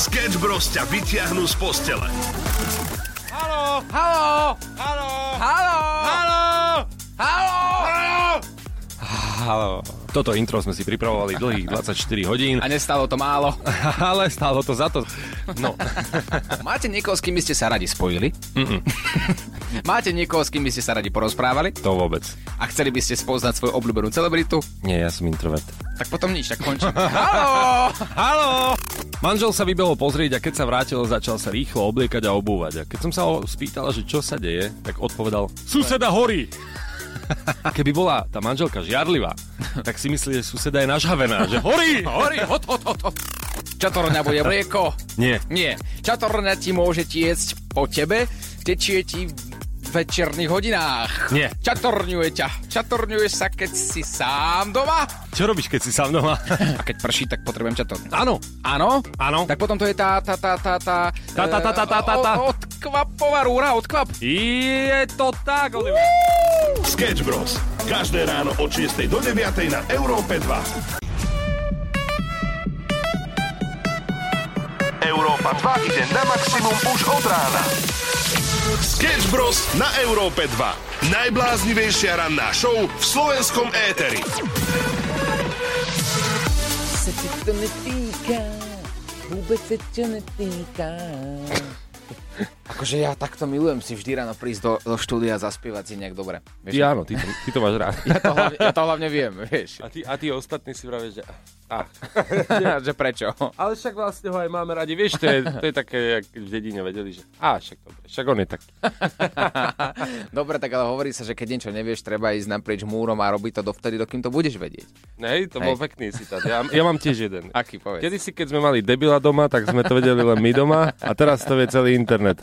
Sketch Bros ťa vyťahnú z postele. Halo! Halo! Halo! Halo! Halo! Halo! Halo! Toto intro sme si pripravovali dlhých 24 hodín, A nestalo to málo. ale stálo to za to. No, Máte niekoho, s kým by ste sa radi spojili? Máte niekoho, s kým by ste sa radi porozprávali? to vôbec. A chceli by ste spoznať svoju obľúbenú celebritu? Nie, ja som introvert. Tak potom nič, tak končím. Halo! Halo! Manžel sa vybehol pozrieť a keď sa vrátil, začal sa rýchlo obliekať a obúvať. A keď som sa ho spýtal, že čo sa deje, tak odpovedal, suseda horí! Keby bola tá manželka žiarlivá, tak si myslí, že suseda je nažhavená, že horí! Horí, hot, hot, hot, hot. Čatorňa bude mlieko? Nie, Nie. Čatorňa ti môže tiecť po tebe, tečie ti večerných hodinách. Nie. Čatorňuje ťa. Čatorňuješ sa, keď si sám doma. čo robíš, keď si sám doma? A keď prší, tak potrebujem čatorňu. Áno, Áno? áno. Tak potom to je tá, tá, tá, tá, tá... Tá, tá, tá, tá, tá, tá, tá. Odkvapová rúra, odkvap. Je to tak, Oliver. Sketch Bros. Každé ráno od 6 do 9 na Európe 2. Európa 2 ide na maximum už od rána. Sketch Bros. na Európe 2. Najbláznivejšia ranná show v slovenskom éteri. Se ti to netýka, vôbec sa to netýka. Akože ja takto milujem si vždy ráno prísť do, do štúdia a zaspievať si nejak dobre. Vieš, Ty áno, ty to, ty to máš rád. ja, to hlavne, ja to hlavne viem, vieš. A ty, a ty ostatní si vravíš, že... Ah. že prečo? Ale však vlastne ho aj máme radi. Vieš, to je, to je také, jak v dedine vedeli, že... Á, však dobre, však on je taký. Dobre, tak ale hovorí sa, že keď niečo nevieš, treba ísť naprieč múrom a robiť to dovtedy, dokým to budeš vedieť. Nej, to bol Hej. pekný citát. Ja, ja mám tiež jeden. Aký povedz? Kedy si, keď sme mali debila doma, tak sme to vedeli len my doma a teraz to vie celý internet.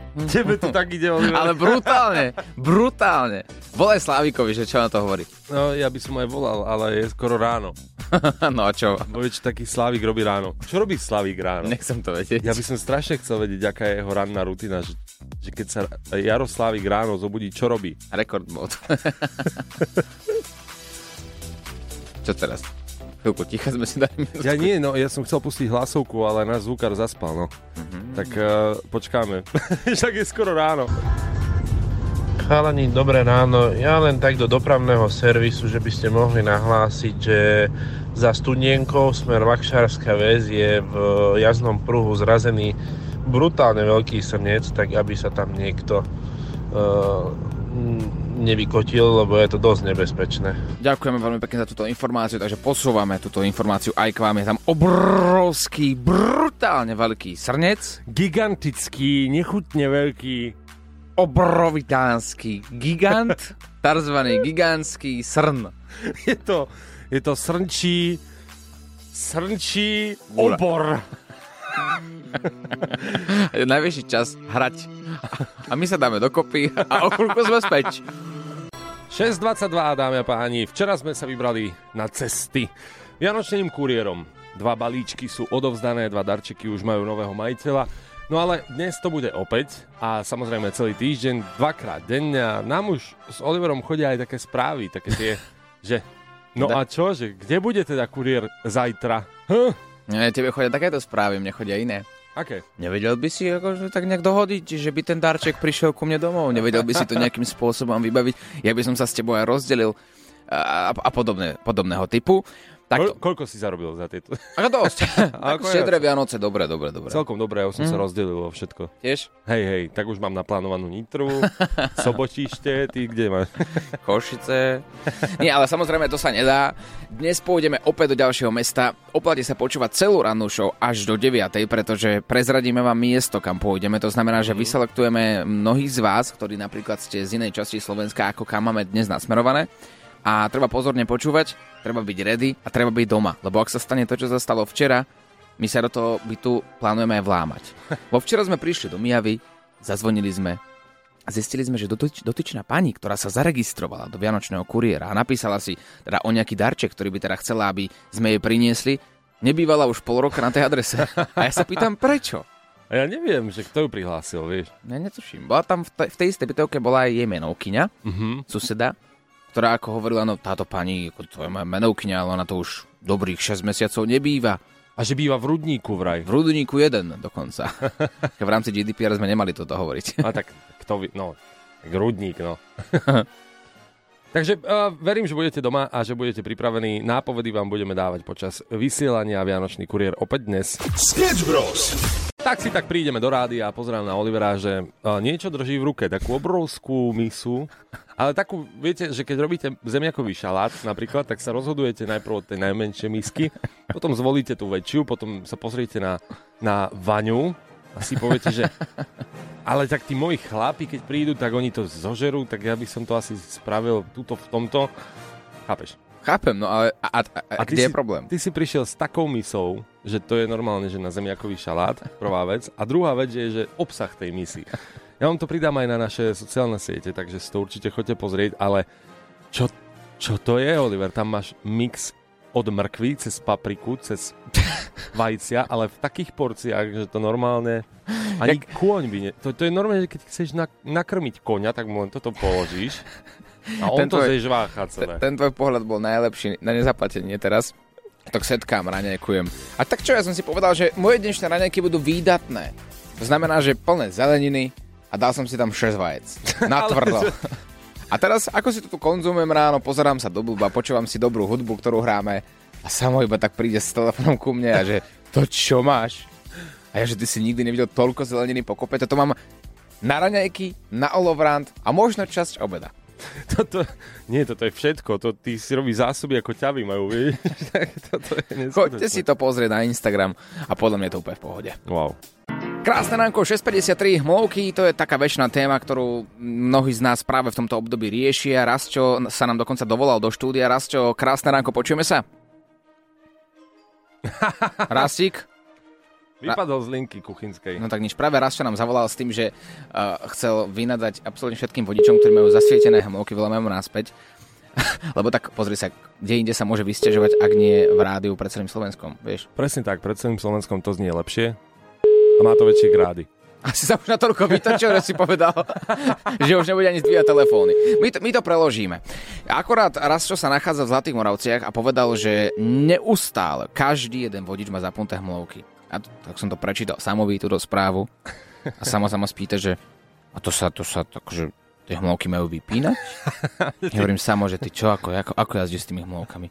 Tebe to tak ide, Oliver. Ale brutálne, brutálne. Volaj Slávikovi, že čo na to hovorí. No, ja by som aj volal, ale je skoro ráno. no a čo? Bo vieš, taký Slávik robí ráno. Čo robí Slavík ráno? Nechcem to vedieť. Ja by som strašne chcel vedieť, aká je jeho ranná rutina, že, že keď sa Jaroslávik ráno zobudí, čo robí? Rekord mod. čo teraz? Chvíľku ticha sme si dali minútku. Ja nie, no ja som chcel pustiť hlasovku, ale náš zvukár zaspal, no. Mm-hmm. Tak uh, počkáme. Však je skoro ráno. Chalani, dobré ráno. Ja len tak do dopravného servisu, že by ste mohli nahlásiť, že za Studienkou smer Vakšárska väz je v jazdnom pruhu zrazený brutálne veľký srnec, tak aby sa tam niekto uh, nevykotil, lebo je to dosť nebezpečné. Ďakujeme veľmi pekne za túto informáciu, takže posúvame túto informáciu aj k vám. Je tam obrovský, brutálne veľký srnec, Gigantický, nechutne veľký. obrovitánsky gigant, takzvaný gigantský srn. Je to, je to srnčí, srnčí obor. Je najvyšší čas hrať. A my sa dáme dokopy a o chvíľku sme späť. 6.22, dámy a páni. Včera sme sa vybrali na cesty Vianočným kuriérom. Dva balíčky sú odovzdané, dva darčeky už majú nového majiteľa. No ale dnes to bude opäť a samozrejme celý týždeň, dvakrát denne a nám už s Oliverom chodia aj také správy, také tie, že no a čo, že kde bude teda kuriér zajtra? Hm? Nie, tebe chodia takéto správy, mne chodia iné. Aké? Nevedel by si akože tak nejak dohodiť, že by ten darček prišiel ku mne domov? Nevedel by si to nejakým spôsobom vybaviť? Ja by som sa s tebou aj rozdelil a, a podobné, podobného typu. Ko- Tak koľko si zarobil za tieto? ako dosť. Ako štedré Vianoce, dobre, dobre, dobre. Celkom dobré, ja už som sa rozdelil vo všetko. Tiež? Hej, hej, tak už mám naplánovanú Nitru, Sobotište, ty kde máš? Košice. Nie, ale samozrejme to sa nedá. Dnes pôjdeme opäť do ďalšieho mesta. Oplatí sa počúvať celú rannú show až do 9, pretože prezradíme vám miesto, kam pôjdeme. To znamená, že vyselektujeme mnohých z vás, ktorí napríklad ste z inej časti Slovenska, ako kam máme dnes nasmerované. A treba pozorne počúvať, treba byť ready a treba byť doma. Lebo ak sa stane to, čo sa stalo včera, my sa do toho bytu plánujeme aj vlámať. Vo včera sme prišli do Mijavy, zazvonili sme a zistili sme, že dotyč, dotyčná pani, ktorá sa zaregistrovala do Vianočného kuriéra a napísala si teda o nejaký darček, ktorý by teda chcela, aby sme jej priniesli, nebývala už pol roka na tej adrese. A ja sa pýtam, prečo? A ja neviem, že kto ju prihlásil, vieš. Ja netuším. Bola tam v, te- v tej istej bytovke bola aj jej menovkyňa, Mhm. suseda, ktorá ako hovorila, no táto pani, ako to je moja menovkyňa, ale ona to už dobrých 6 mesiacov nebýva. A že býva v Rudníku vraj. V Rudníku jeden dokonca. v rámci GDPR sme nemali toto hovoriť. A tak kto vy, no, tak Rudník, no. Takže uh, verím, že budete doma a že budete pripravení. Nápovedy vám budeme dávať počas vysielania Vianočný kuriér opäť dnes. Sketch Bros. Tak si tak prídeme do rádia a pozerám na Olivera, že uh, niečo drží v ruke, takú obrovskú misu, ale takú, viete, že keď robíte zemiakový šalát napríklad, tak sa rozhodujete najprv od tej najmenšej misky, potom zvolíte tú väčšiu, potom sa pozriete na, na vaňu a si poviete, že ale tak tí moji chlápi, keď prídu, tak oni to zožerú, tak ja by som to asi spravil túto v tomto. Chápeš? Chápem, no ale a, a, a, a kde si, je problém? Ty si prišiel s takou misou, že to je normálne, že na zemiakový šalát, prvá vec. A druhá vec je, že obsah tej misy. Ja vám to pridám aj na naše sociálne siete, takže si to určite chodte pozrieť, ale čo, čo to je, Oliver? Tam máš mix od mrkvy cez papriku, cez vajcia, ale v takých porciách, že to normálne... Ani kôň by ne... To, to je normálne, že keď chceš na, nakrmiť koňa, tak mu len toto položíš a on Ten to tvoj- zežvácha Ten, celé. ten tvoj pohľad bol najlepší na nezaplatenie teraz. Tak setkám, raňajkujem. A tak čo, ja som si povedal, že moje dnešné raňajky budú výdatné. To znamená, že plné zeleniny a dal som si tam 6 vajec. Natvrdo. A teraz, ako si to tu konzumujem ráno, pozerám sa do blba, počúvam si dobrú hudbu, ktorú hráme a samo iba tak príde s telefónom ku mne a že to čo máš? A ja, že ty si nikdy nevidel toľko zeleniny po kope, toto mám na raňajky, na olovrant a možno časť obeda. Toto, nie, toto je všetko. To, ty si robíš zásoby ako ťavy majú, vieš? Toto je Choďte si to pozrieť na Instagram a podľa mňa je to úplne v pohode. Wow. Krásne ránko, 6.53, hmlovky, to je taká väčšiná téma, ktorú mnohí z nás práve v tomto období riešia. Rastio sa nám dokonca dovolal do štúdia. Rastio, krásne ránko, počujeme sa? Rastík? Vypadol z linky kuchynskej. No tak nič, práve Rastio nám zavolal s tým, že uh, chcel vynadať absolútne všetkým vodičom, ktorí majú zasvietené hmlovky, voláme mu naspäť. Lebo tak pozri sa, kde inde sa môže vysťažovať, ak nie v rádiu pred celým Slovenskom, vieš? Presne tak, pred celým Slovenskom to znie lepšie a má to väčšie grády. Asi sa už natoľko vytočil, že si povedal, že už nebude ani zdvíjať telefóny. My to, my to preložíme. Akorát raz, čo sa nachádza v Zlatých Moravciach a povedal, že neustále každý jeden vodič má zapnuté hmlovky. A to, tak som to prečítal samovi túto správu a samo sa ma spýta, že a to sa, to sa tak, že tie hmlovky majú vypínať? Ja hovorím samo, že ty čo, ako, ako, ako jazdíš s tými hmlovkami?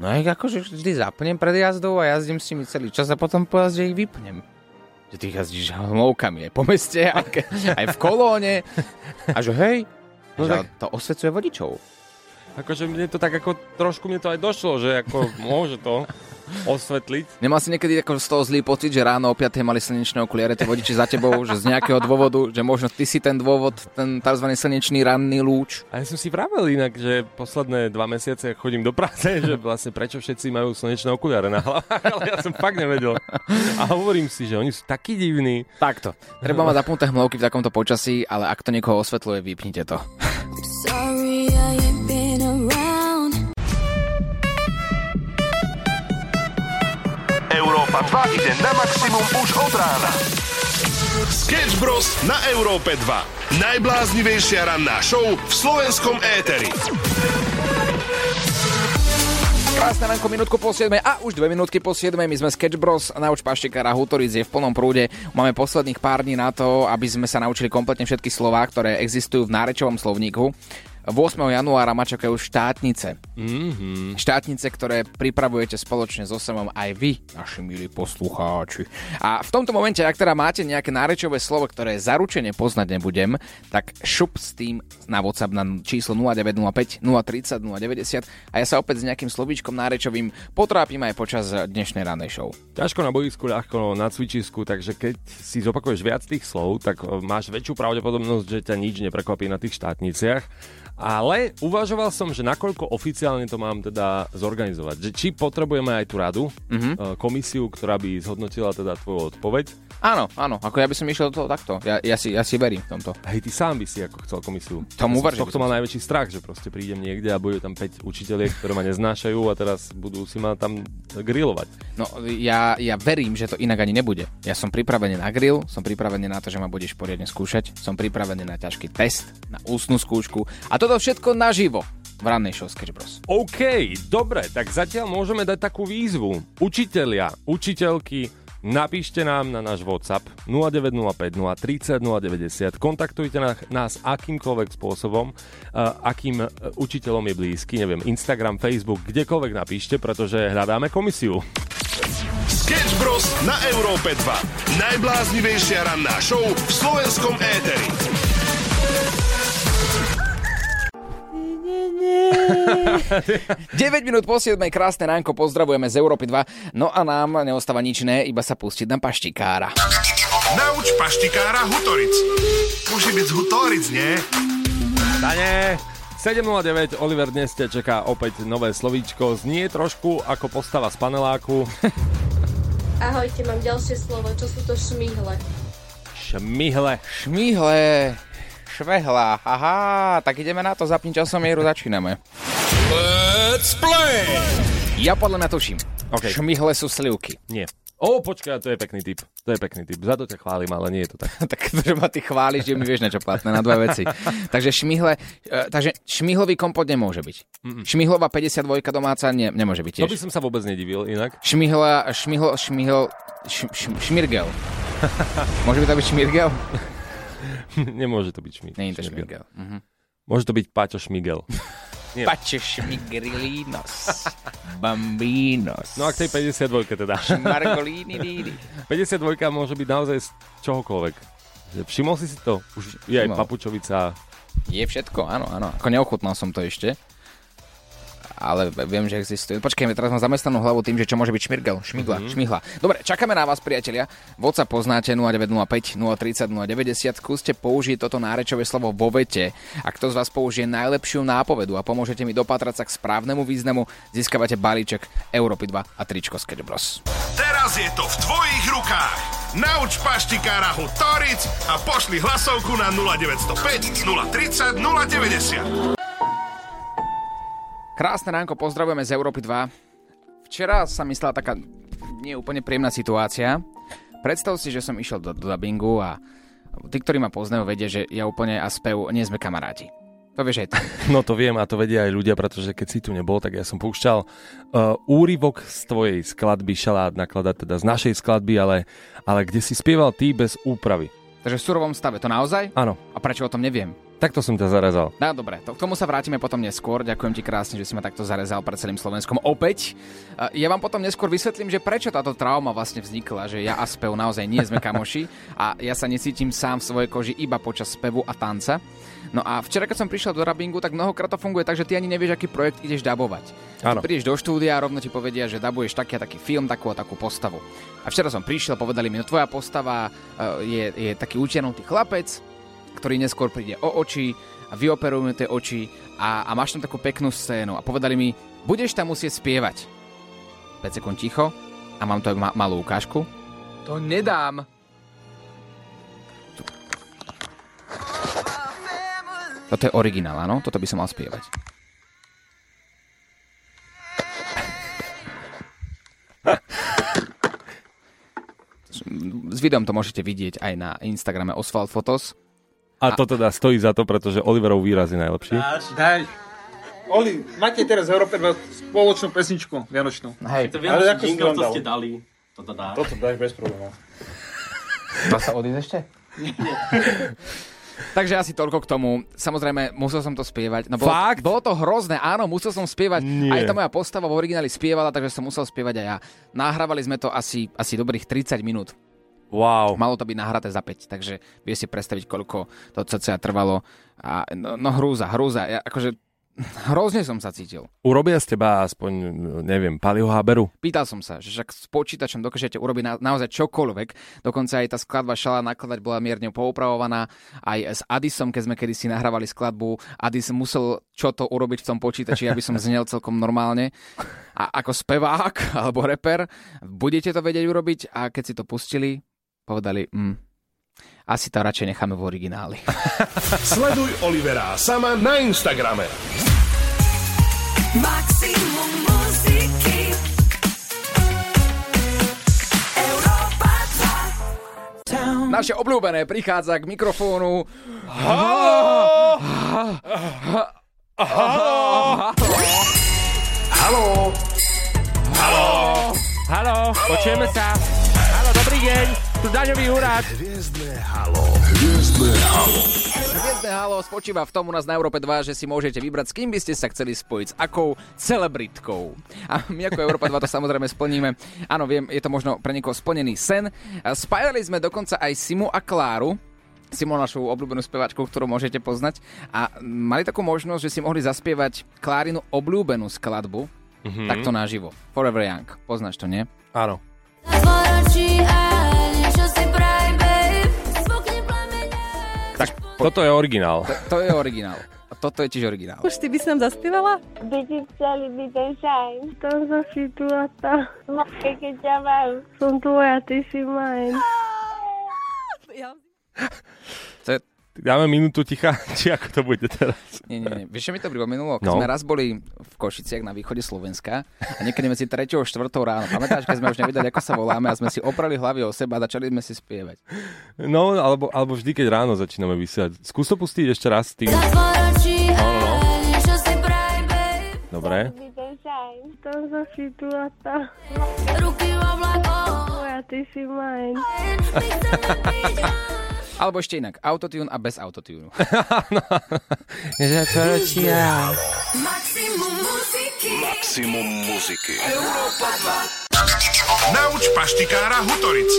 No ja ich akože vždy zapnem pred jazdou a jazdím s nimi celý čas a potom po jazde ich vypnem že ty jazdíš hmlovkami aj po meste, aj, aj v kolóne. A že hej, no že tak- to osvecuje vodičov. Akože mne to tak ako, trošku mne to aj došlo, že ako môže to osvetliť. Nemal si niekedy ako z toho zlý pocit, že ráno o 5 mali slnečné okuliare tie vodiči za tebou, že z nejakého dôvodu, že možno ty si ten dôvod, ten tzv. slnečný ranný lúč. A ja som si vravel inak, že posledné dva mesiace, chodím do práce, že vlastne prečo všetci majú slnečné okuliare na hlavách, ale ja som fakt nevedel. A hovorím si, že oni sú takí divní. Takto. Treba mať zapnuté hmlovky v takomto počasí, ale ak to niekoho osvetľuje, vypnite to. Sorry, I Európa 2 ide na maximum už od rána. Sketch Bros. na Európe 2. Najbláznivejšia ranná show v slovenskom éteri. Krásne ránko, minútku po 7 a už dve minútky po 7 my sme Sketch Bros. Nauč Paštekára Hutoric je v plnom prúde. Máme posledných pár dní na to, aby sme sa naučili kompletne všetky slová, ktoré existujú v nárečovom slovníku. 8. januára ma čakajú štátnice. Mm-hmm. Štátnice, ktoré pripravujete spoločne so semom aj vy, naši milí poslucháči. A v tomto momente, ak teda máte nejaké nárečové slovo, ktoré zaručene poznať nebudem, tak šup s tým na WhatsApp na číslo 0905 030 090 a ja sa opäť s nejakým slovíčkom nárečovým potrápim aj počas dnešnej ranej show. Ťažko na boisku, ľahko na cvičisku, takže keď si zopakuješ viac tých slov, tak máš väčšiu pravdepodobnosť, že ťa nič neprekvapí na tých štátniciach. Ale uvažoval som, že nakoľko oficiálne to mám teda zorganizovať. Že či potrebujeme aj tú radu, mm-hmm. komisiu, ktorá by zhodnotila teda tvoju odpoveď. Áno, áno, ako ja by som išiel do toho takto. Ja, ja, si, ja si verím v tomto. Hej, ty sám by si ako chcel komisiu. Tomu ja ver, tohto som najväčší strach, že proste prídem niekde a budú tam 5 učiteľiek, ktoré ma neznášajú a teraz budú si ma tam grillovať. No, ja, ja verím, že to inak ani nebude. Ja som pripravený na grill, som pripravený na to, že ma budeš poriadne skúšať, som pripravený na ťažký test, na ústnu skúšku a toto všetko naživo v rannej show Sketch Bros. OK, dobre, tak zatiaľ môžeme dať takú výzvu. Učitelia, učiteľky, napíšte nám na náš WhatsApp 0905 030 090, kontaktujte nás akýmkoľvek spôsobom, uh, akým uh, učiteľom je blízky, neviem, Instagram, Facebook, kdekoľvek napíšte, pretože hľadáme komisiu. Sketch Bros. na Európe 2. Najbláznivejšia ranná show v slovenskom éteri. 9 minút po 7, krásne ránko, pozdravujeme z Európy 2. No a nám neostáva nič iné, iba sa pustiť na paštikára. Nauč paštikára Hutoric. Musí byť z Hutoric, nie? Dane! 7.09, Oliver dnes ťa čaká opäť nové slovíčko. Znie trošku ako postava z paneláku. Ahojte, mám ďalšie slovo. Čo sú to šmihle? Šmihle. Šmihle, švehla, aha, tak ideme na to, zapni časomieru, začíname. Let's play! Ja podľa mňa tuším. OK. Šmihle sú slivky. Nie. O, počkaj, to je pekný typ. To je pekný typ. Za to ťa chválim, ale nie je to tak. tak že ma ty chváliš, že mi vieš na čo platné, na dve veci. takže šmihle, e, takže šmihlový kompot nemôže byť. Šmihlová 52 domáca nie, nemôže byť To tiež. by som sa vôbec nedivil inak. Šmihla, šmihlo, šmihol, š, š, šmirgel. Môže by to byť šmirgel? Nemôže to byť šmig. Je to šmirgel. Mhm. Môže to byť Paťo Šmigel. Nie. Pače šmigrilinos. Bambinos. No a k tej 52 teda. Margolini didi. 52 môže byť naozaj z čohokoľvek. Všimol si si to? Už je aj Všimol. papučovica. Je všetko, áno, áno. Ako neochutnal som to ešte. Ale viem, že existuje. Počkajme, teraz mám zamestnanú hlavu tým, že čo môže byť šmirgel, šmigla, mm-hmm. šmihla. Dobre, čakáme na vás, priatelia. WhatsApp poznáte 0905 030 090. Skúste použiť toto nárečové slovo vo vete. Ak kto z vás použije najlepšiu nápovedu a pomôžete mi dopatrať sa k správnemu významu, získavate balíček Európy 2 a tričko Sketch Bros. Teraz je to v tvojich rukách. Nauč paštikára Hutoric a pošli hlasovku na 0905 030 090. Krásne ránko, pozdravujeme z Európy 2. Včera sa mi stala taká nie úplne príjemná situácia. Predstav si, že som išiel do, do dubbingu a tí, ktorí ma poznajú, vedia, že ja úplne a spev nie sme kamaráti. To vieš aj ty. No to viem a to vedia aj ľudia, pretože keď si tu nebol, tak ja som púšťal uh, úryvok z tvojej skladby Šalát nakladať, teda z našej skladby, ale, ale kde si spieval ty bez úpravy. Takže v surovom stave, to naozaj? Áno, A prečo o tom neviem? Takto som ťa zarazal. No dobre, to, k tomu sa vrátime potom neskôr. Ďakujem ti krásne, že si ma takto zarezal pred celým Slovenskom opäť. A Ja vám potom neskôr vysvetlím, že prečo táto trauma vlastne vznikla, že ja a spev naozaj nie sme kamoši a ja sa necítim sám v svojej koži iba počas spevu a tanca. No a včera, keď som prišiel do rabingu, tak mnohokrát to funguje tak, že ty ani nevieš, aký projekt ideš dabovať. Áno. Prídeš do štúdia a rovno ti povedia, že dabuješ taký a taký film, takú a takú postavu. A včera som prišiel, povedali mi, no tvoja postava eh, je, je taký utiahnutý chlapec, ktorý neskôr príde o oči a vyoperujeme tie oči a, a máš tam takú peknú scénu a povedali mi, budeš tam musieť spievať. 5 sekúnd ticho a mám tu aj ma- malú ukážku. To nedám. Toto je originál, áno? Toto by som mal spievať. S videom to môžete vidieť aj na Instagrame Oswald Photos. A to teda stojí za to, pretože Oliverov výraz je najlepší. Dáš, daj. Oli, máte teraz v Európe spoločnú pesničku Vianočnú. Hej, To Ale vianočný ako si jingle, to ste dali. Toto dá. Toto dáš bez problémov. Má sa odísť ešte? Takže asi toľko k tomu. Samozrejme, musel som to spievať. No, bolo, Fakt? bolo to hrozné, áno, musel som spievať. Nie. Aj tá moja postava v origináli spievala, takže som musel spievať aj ja. Nahrávali sme to asi, asi dobrých 30 minút. Wow. Malo to byť nahraté za 5, takže vie si predstaviť, koľko to cca trvalo. A, no, no hrúza, hrúza. Ja, akože Hrozne som sa cítil. Urobia z teba aspoň, neviem, Paliho Haberu? Pýtal som sa, že však s počítačom dokážete urobiť na, naozaj čokoľvek. Dokonca aj tá skladba Šala nakladať bola mierne poupravovaná. Aj s Adisom, keď sme kedysi nahrávali skladbu, Adis musel čo to urobiť v tom počítači, aby som znel celkom normálne. A ako spevák alebo reper, budete to vedieť urobiť a keď si to pustili, povedali, mm, asi to radšej necháme v origináli. Sleduj Olivera sama na Instagrame. Maximum muziky Európa 2 Naše obľúbené prichádza k mikrofónu. Haló, Haló, počujeme sa. Haló, dobrý deň. Tu daňový úrad. hviezdne halo, hviezdne halo. Hviezdne halo spočíva v tom u nás na Európe 2, že si môžete vybrať, s kým by ste sa chceli spojiť, s akou celebritkou. A my ako Európa 2 to samozrejme splníme. Áno, viem, je to možno pre niekoho splnený sen. Spájali sme dokonca aj Simu a Kláru, Simu, našu obľúbenú spevačku, ktorú môžete poznať. A mali takú možnosť, že si mohli zaspievať Klárinu obľúbenú skladbu, mm-hmm. takto naživo. Forever Young. Poznáš to, nie? Áno. Zatvoročí a toto je originál. To je originál. A toto je tiež originál. Už ty by si nám zaspievala? By ti chceli byť ten šajn. Tam sa si tu a tam. Matke, keď ťa mám. Som tvoja, ty si mine. Ja. To je, Dáme minútu ticha, či ako to bude teraz? Nie, nie, nie. Vieš, čo mi to pripomenulo? Keď No. sme raz boli v Košiciach na východe Slovenska a niekedy medzi 3. a 4. ráno. Pamätáš, keď sme už nevedeli, ako sa voláme a sme si oprali hlavy o seba a začali sme si spievať. No, alebo, alebo vždy, keď ráno začíname vysielať. Skús to pustiť ešte raz tým. Zatvoročí No, Dobre. Ruky v oblakoch Tvoja, ty si mine. Alebo ešte inak, autotune a bez autotune. Maximum muziky Maximum muziky. Nauč paštikára Hutoric.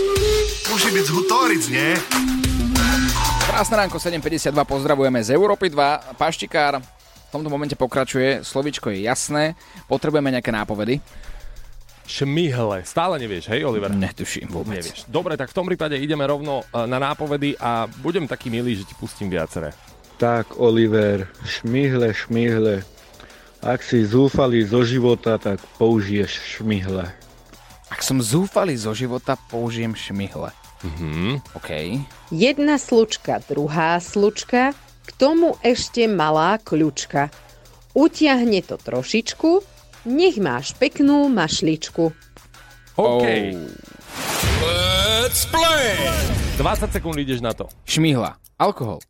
Môže byť z Hutoric, nie? Krásne ránko 7.52, pozdravujeme z Európy 2. Paštikár v tomto momente pokračuje, slovičko je jasné, potrebujeme nejaké nápovedy. Šmihle. Stále nevieš, hej, Oliver? Netuším vôbec. Nevieš. Dobre, tak v tom prípade ideme rovno e, na nápovedy a budem taký milý, že ti pustím viaceré. Tak, Oliver, šmihle, šmihle. Ak si zúfalý zo života, tak použiješ šmihle. Ak som zúfalý zo života, použijem šmihle. Mhm. OK. Jedna slučka, druhá slučka, k tomu ešte malá kľúčka. Utiahne to trošičku, nech máš peknú mašličku. OK. Oh. 20 sekúnd ideš na to. Šmihla. Alkohol.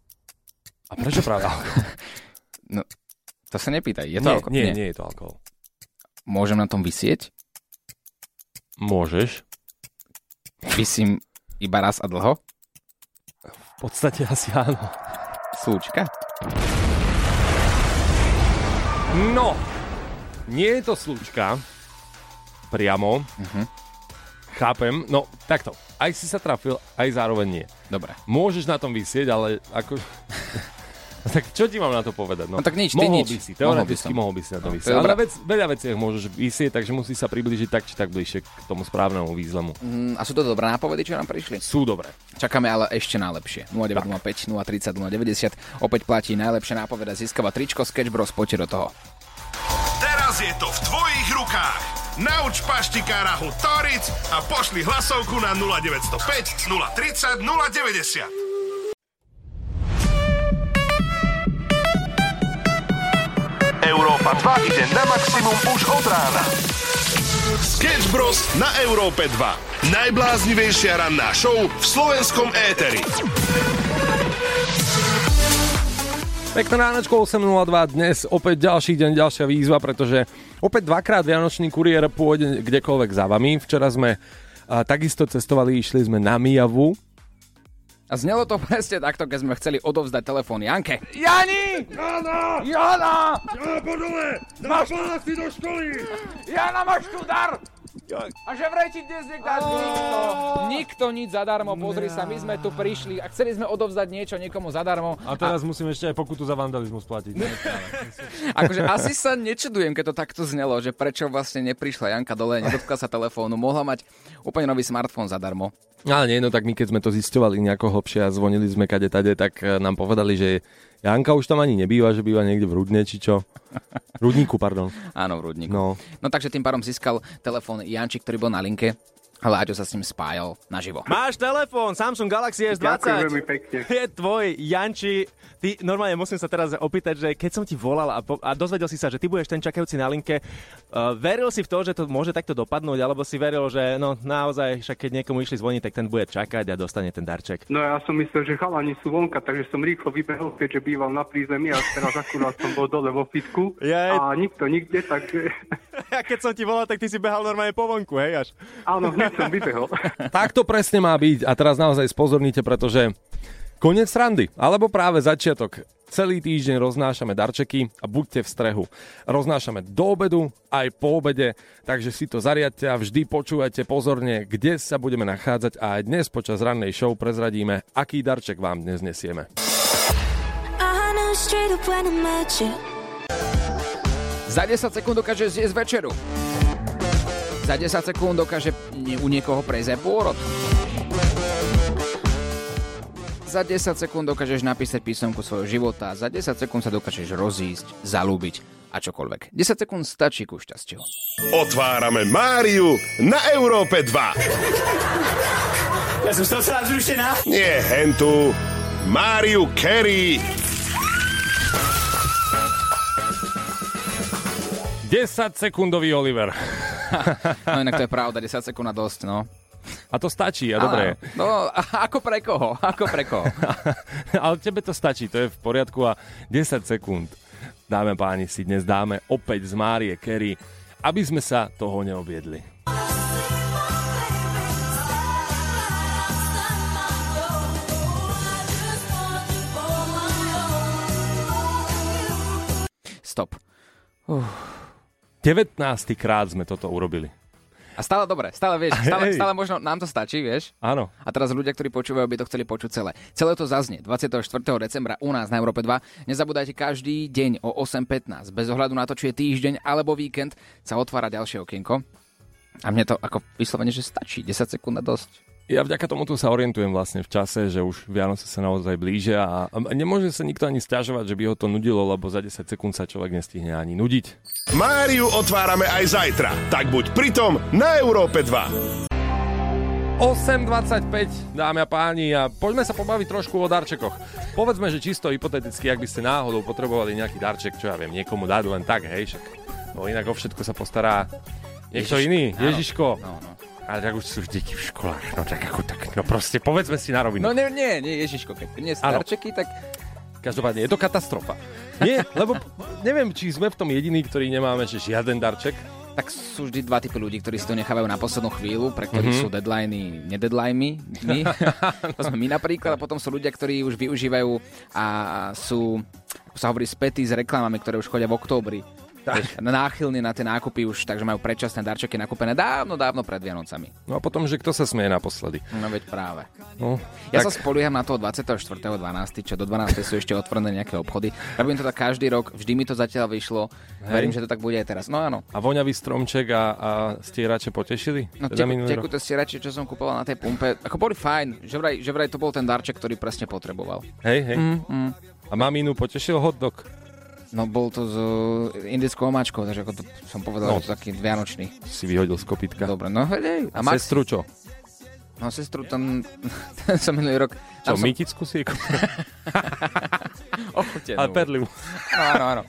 A prečo práve alkohol? No, to sa nepýtaj. Je to nie, alkohol? nie, nie je to alkohol. Môžem na tom vysieť? Môžeš. Vysím iba raz a dlho? V podstate asi áno. Slúčka? No, nie je to slučka. Priamo. Mhm. Chápem. No, takto. Aj si sa trafil, aj zároveň nie. Dobre. Môžeš na tom vysieť, ale ako... tak čo ti mám na to povedať? No, No tak nič, ty mohol nič. by si, Mohol by teoreticky mohol by si na tom No, to je vysieť. ale na vec, veľa veciach môžeš vysieť, takže musí sa približiť tak či tak bližšie k tomu správnemu výzlemu. Mm, a sú to dobré nápovedy, čo nám prišli? Sú dobré. Čakáme ale ešte najlepšie. 0905 030 090. Opäť platí najlepšie nápoveda. Získava tričko Sketch Bros. Poďte do toho. Teraz je to v tvojich rukách. Nauč paštikára Hutoric a pošli hlasovku na 0905 030 090. Európa 2 ide na maximum už od rána. Sketch Bros. na Európe 2. Najbláznivejšia ranná show v slovenskom éteri. Pekné ránočko 8.02 dnes, opäť ďalší deň, ďalšia výzva, pretože opäť dvakrát Vianočný kuriér pôjde kdekoľvek za vami. Včera sme a, takisto cestovali, išli sme na Mijavu. A znelo to presne takto, keď sme chceli odovzdať telefón Janke. Jani! Jana! Jana! Ja, podole! Máš si do školy! Jana, máš tu dar! Darčekoch. A že vraj ti dnes nedáš nikto. Nikto nič zadarmo, pozri sa, my sme tu prišli a chceli sme odovzdať niečo niekomu zadarmo. A teraz musím ešte aj pokutu za vandalizmus platiť. Akože asi sa nečudujem, keď to takto znelo, že prečo vlastne neprišla Janka dole, nedotkla sa telefónu, mohla mať úplne nový smartfón zadarmo. Ale nie, no tak my keď sme to zisťovali nejako hlbšie a zvonili sme kade tade, tak eh, nám povedali, že Janka už tam ani nebýva, že býva niekde v Rudne, či čo. Rudníku, pardon. Áno, v Rudníku. No. no takže tým pádom získal telefón Jančík, ktorý bol na linke. A Láďo sa s ním spájal naživo. Máš telefón, Samsung Galaxy S20. Ďakujem veľmi pekne. Je tvoj, Janči. Ty, normálne musím sa teraz opýtať, že keď som ti volal a, po, a dozvedel si sa, že ty budeš ten čakajúci na linke, uh, veril si v to, že to môže takto dopadnúť, alebo si veril, že no naozaj, však keď niekomu išli zvoniť, tak ten bude čakať a dostane ten darček. No ja som myslel, že chalani sú vonka, takže som rýchlo vybehol, keďže býval na prízemí a teraz akurát som bol dole vo fitku Jej. a nikto nikde, takže A keď som ti volal, tak ty si behal normálne po vonku, hej až. áno, hneď som vybehol. Tak to presne má byť. A teraz naozaj spozornite, pretože koniec srandy, alebo práve začiatok. Celý týždeň roznášame darčeky a buďte v strehu. Roznášame do obedu, aj po obede, takže si to zariadte a vždy počúvajte pozorne, kde sa budeme nachádzať a aj dnes počas rannej show prezradíme, aký darček vám dnes nesieme. Za 10 sekúnd dokáže zjesť večeru. Za 10 sekúnd dokáže u niekoho prejsť aj pôrod. Za 10 sekúnd dokážeš napísať písomku svojho života. Za 10 sekúnd sa dokážeš rozísť, zalúbiť a čokoľvek. 10 sekúnd stačí ku šťastiu. Otvárame Máriu na Európe 2. Ja som z celá zrušená. Nie hentu. Máriu Carey. 10 sekundový Oliver. No inak to je pravda, 10 sekúnd a dosť, no. A to stačí, a dobre. No, ako pre koho? Ako pre koho? Ale tebe to stačí, to je v poriadku a 10 sekúnd. Dáme páni, si dnes dáme opäť z Márie Kerry, aby sme sa toho neobjedli. Stop. 19. krát sme toto urobili. A stále dobre, stále vieš, stále, stále možno nám to stačí, vieš? Áno. A teraz ľudia, ktorí počúvajú, by to chceli počuť celé. Celé to zaznie 24. decembra u nás na Európe 2. Nezabúdajte každý deň o 8.15, bez ohľadu na to, či je týždeň alebo víkend, sa otvára ďalšie okienko. A mne to ako vyslovene, že stačí. 10 sekúnd a dosť. Ja vďaka tomuto sa orientujem vlastne v čase, že už Vianoce sa naozaj blížia a a nemôže sa nikto ani stiažovať, že by ho to nudilo, lebo za 10 sekúnd sa človek nestihne ani nudiť. Máriu otvárame aj zajtra, tak buď pritom na Európe 2. 8.25, dámy a páni, a poďme sa pobaviť trošku o darčekoch. Povedzme, že čisto hypoteticky, ak by ste náhodou potrebovali nejaký darček, čo ja viem, niekomu dať len tak, hej, však. No inak o všetko sa postará niekto Ježiško, iný, áno. Ježiško. No, no. Ale tak už sú deti v školách, no tak ako tak, no proste povedzme si na rovinu. No nie, nie, nie Ježiško, keď priniesť Áno. darčeky, tak Každopádne je to katastrofa. Nie, lebo neviem, či sme v tom jediní, ktorí nemáme že žiaden darček. tak sú vždy dva typy ľudí, ktorí si to nechávajú na poslednú chvíľu, pre ktorých Mhm. sú deadliny nedeadliney. My. to sme my napríklad, a potom sú ľudia, ktorí už využívajú a sú, ako sa hovorí, spätí s reklamami, ktoré už chodia v októbri. Vieš, náchylní na tie nákupy už, takže majú predčasné darčeky nakúpené dávno, dávno pred Vianocami. No a potom, že kto sa smeje naposledy. No veď práve. No, Ja tak, sa spolieham na to 24.12., čo do 12. sú ešte otvorené nejaké obchody. Robím to tak každý rok, vždy mi to zatiaľ vyšlo. Hej. Verím, že to tak bude aj teraz. No áno. A voňavý stromček a, a stierače potešili? No Teda teku, stierače, čo som kupoval na tej pumpe, ako boli fajn, že vraj, že vraj to bol ten darček, ktorý presne potreboval. Hej, hej. Mm, mm. A mamínu potešil hotdog? No bol to s uh, indickou omáčkou, takže ako to som povedal, No. no. taký vianočný. Si vyhodil z kopytka. Dobre, no hej, A Max, sestru čo? no sestru ten, ten som minulý rok... Čo, tam som, mytickú si? Ochutenú. Ale perlivu. No, áno, áno.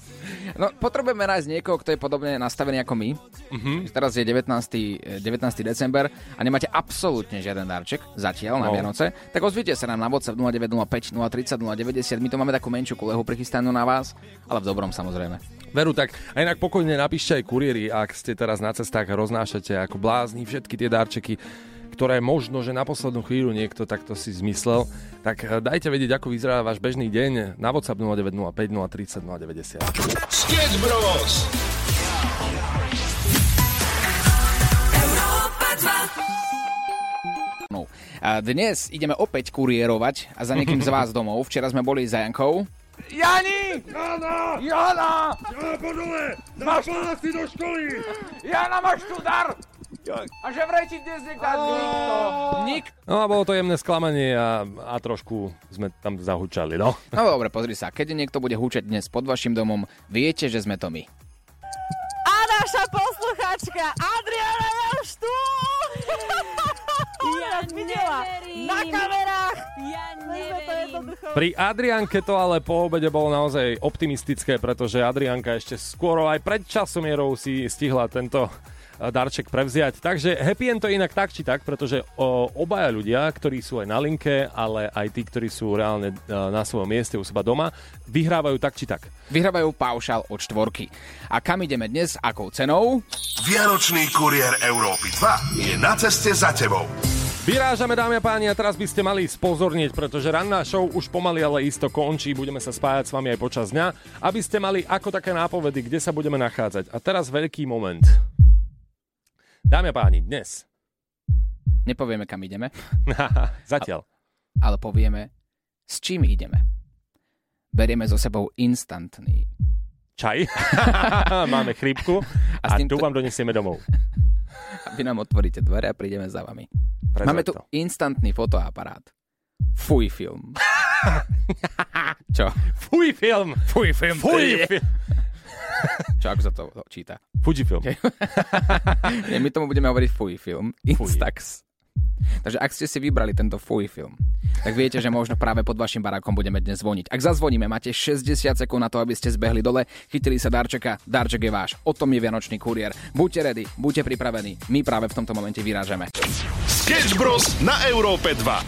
No, potrebujeme nájsť niekoho, kto je podobne nastavený ako my. Mhm. Teraz je 19. eh, 19. december a nemáte absolútne žiaden darček zatiaľ na No. Vianoce, tak ozvite sa nám na WhatsApp 0905 030 090. My tu máme takú menšiu kulehu prichystanú na vás, ale v dobrom samozrejme. Veru, tak a inak pokojne napíšte aj kuriéri, ak ste teraz na cestách a roznášate ako blázni všetky tie darčeky, ktoré možno, že na poslednú chvíľu niekto takto si zmyslel, tak eh, dajte vedieť, ako vyzerá váš bežný deň na WhatsApp 0905 030 090. Sketch Bros. A dnes ideme opäť kuriérovať a za niekým z vás domov. Včera sme boli za Jankou. Jani! Jana! Jana! Jana, podole! Máš si do školy! Jana, máš tu dar! A že vraj ti dnes nedá nikto. Nik. No a bolo to jemné sklamanie a, a trošku sme tam zahučali, no. No dobre, pozri sa. Keď niekto bude húčať dnes pod vašim domom, viete, že sme to my. A naša posluchačka Adriana je už tu! Ja videla na kamerách. Ja neverím. Pri Adrianke to ale po obede bolo naozaj optimistické, pretože Adrianka ešte skôr aj pred časomierou si stihla tento darček prevziať. Takže happy end to inak tak či tak, pretože o, obaja ľudia, ktorí sú aj na linke, ale aj tí, ktorí sú reálne eh, na svojom mieste u seba doma, vyhrávajú tak či tak. Vyhrávajú paušal od štvorky. A kam ideme dnes? Akou cenou? Vianočný kuriér Európy 2 je na ceste za tebou. Vyrážame, dámy a páni, a teraz by ste mali spozornieť, pretože ranná show už pomaly, ale isto končí. Budeme sa spájať s vami aj počas dňa, aby ste mali ako také nápovedy, kde sa budeme nachádzať. A teraz veľký moment. Dámy a páni, dnes. Nepovieme, kam ideme. Zatiaľ. Ale povieme, s čím ideme. Berieme so sebou instantný. Čaj. Máme chrípku a, A tu vám donesieme domov. A vy nám otvoríte dvere a prídeme za vami. Prezraď Máme tu to. instantný fotoaparát. Fuj film. Čo? Fuj film! Fuj film. Fuj film! Čo, ako sa to číta? Fujifilm. Nie, my tomu budeme hovoriť fuj film. Instax. Takže ak ste si vybrali tento fuj film, tak viete, že možno práve pod vašim barákom budeme dnes zvoniť. Ak zazvoníme, máte 60 sekúnd na to, aby ste zbehli dole, chytili sa darčeka, darček je váš. O tom je Vianočný kuriér. Buďte ready, buďte pripravení. My práve v tomto momente vyrážame. Sketch Bros. na Európe 2.